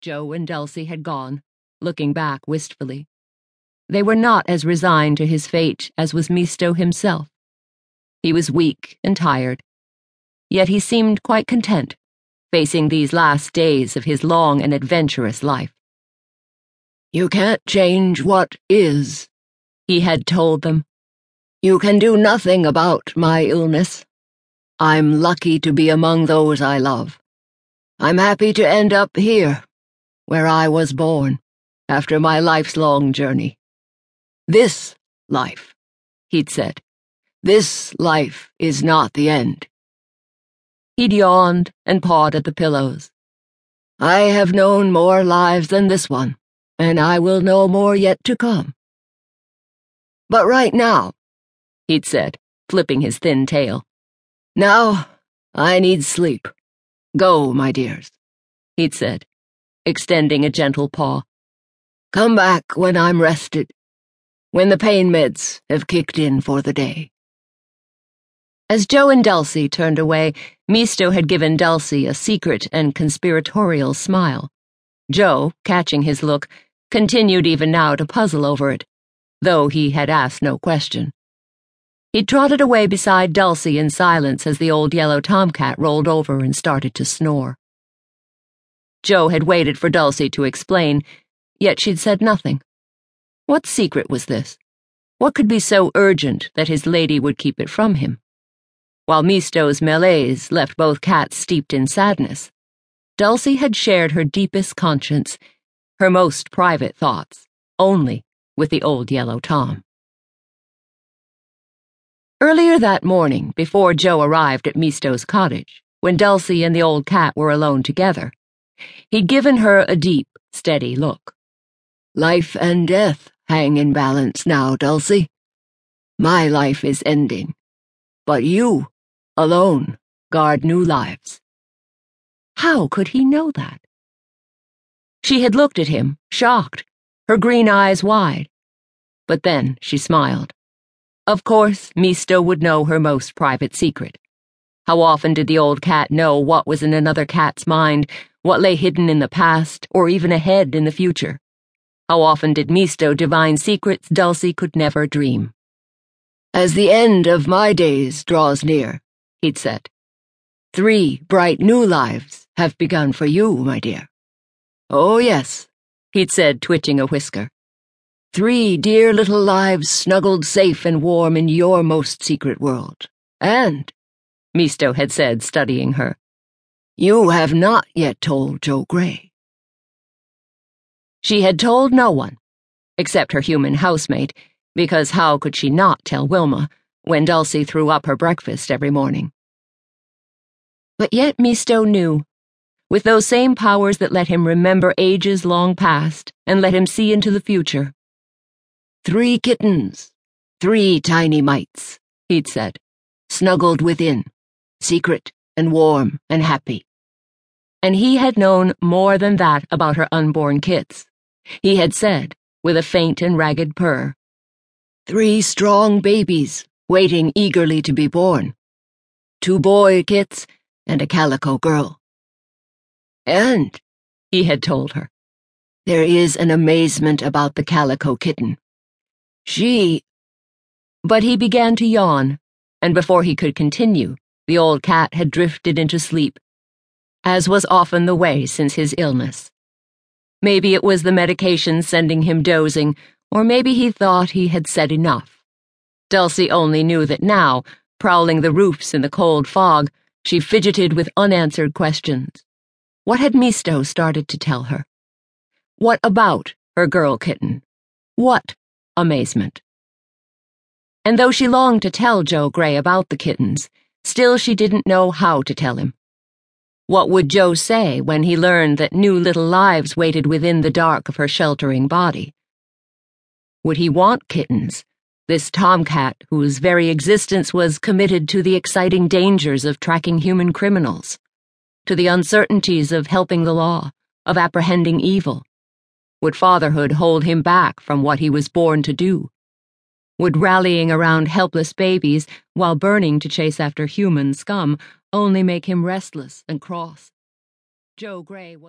Joe and Dulcie had gone, looking back wistfully. They were not as resigned to his fate as was Misto himself. He was weak and tired, yet he seemed quite content, facing these last days of his long and adventurous life. You can't change what is, he had told them. You can do nothing about my illness. I'm lucky to be among those I love. I'm happy to end up here, where I was born, after my life's long journey. This life, he'd said, this life is not the end. He'd yawned and pawed at the pillows. I have known more lives than this one, and I will know more yet to come. But right now, he'd said, flipping his thin tail, now I need sleep. Go, my dears, he'd said, extending a gentle paw. Come back when I'm rested, when the pain meds have kicked in for the day. As Joe and Dulcie turned away, Misto had given Dulcie a secret and conspiratorial smile. Joe, catching his look, continued even now to puzzle over it, though he had asked no question. He trotted away beside Dulcie in silence as the old yellow tomcat rolled over and started to snore. Joe had waited for Dulcie to explain, yet she'd said nothing. What secret was this? What could be so urgent that his lady would keep it from him? While Misto's malaise left both cats steeped in sadness, Dulcie had shared her deepest conscience, her most private thoughts, only with the old yellow Tom. Earlier that morning, before Joe arrived at Misto's cottage, when Dulcie and the old cat were alone together, he'd given her a deep, steady look. Life and death hang in balance now, Dulcie. My life is ending, but you, alone, guard new lives. How could he know that? She had looked at him, shocked, her green eyes wide. But then she smiled. Of course, Misto would know her most private secret. How often did the old cat know what was in another cat's mind, what lay hidden in the past, or even ahead in the future? How often did Misto divine secrets Dulcie could never dream? As the end of my days draws near, he'd said, three bright new lives have begun for you, my dear. Oh, yes, he'd said, twitching a whisker. Three dear little lives snuggled safe and warm in your most secret world. And, Misto had said, studying her, you have not yet told Joe Grey. She had told no one, except her human housemate, because how could she not tell Wilma when Dulcie threw up her breakfast every morning? But yet Misto knew, with those same powers that let him remember ages long past and let him see into the future. Three kittens, three tiny mites, he'd said, snuggled within, secret and warm and happy. And he had known more than that about her unborn kits. He had said, with a faint and ragged purr, Three strong babies, waiting eagerly to be born. Two boy kits and a calico girl. And, he had told her, there is an amazement about the calico kitten. She. But he began to yawn, and before he could continue, the old cat had drifted into sleep, as was often the way since his illness. Maybe it was the medication sending him dozing, or maybe he thought he had said enough. Dulcie only knew that now, prowling the roofs in the cold fog, she fidgeted with unanswered questions. What had Misto started to tell her? What about her girl kitten? What amazement. And though she longed to tell Joe Grey about the kittens, still she didn't know how to tell him. What would Joe say when he learned that new little lives waited within the dark of her sheltering body? Would he want kittens, this tomcat whose very existence was committed to the exciting dangers of tracking human criminals, to the uncertainties of helping the law, of apprehending evil? Would fatherhood hold him back from what he was born to do? Would rallying around helpless babies while burning to chase after human scum only make him restless and cross? Joe Grey was.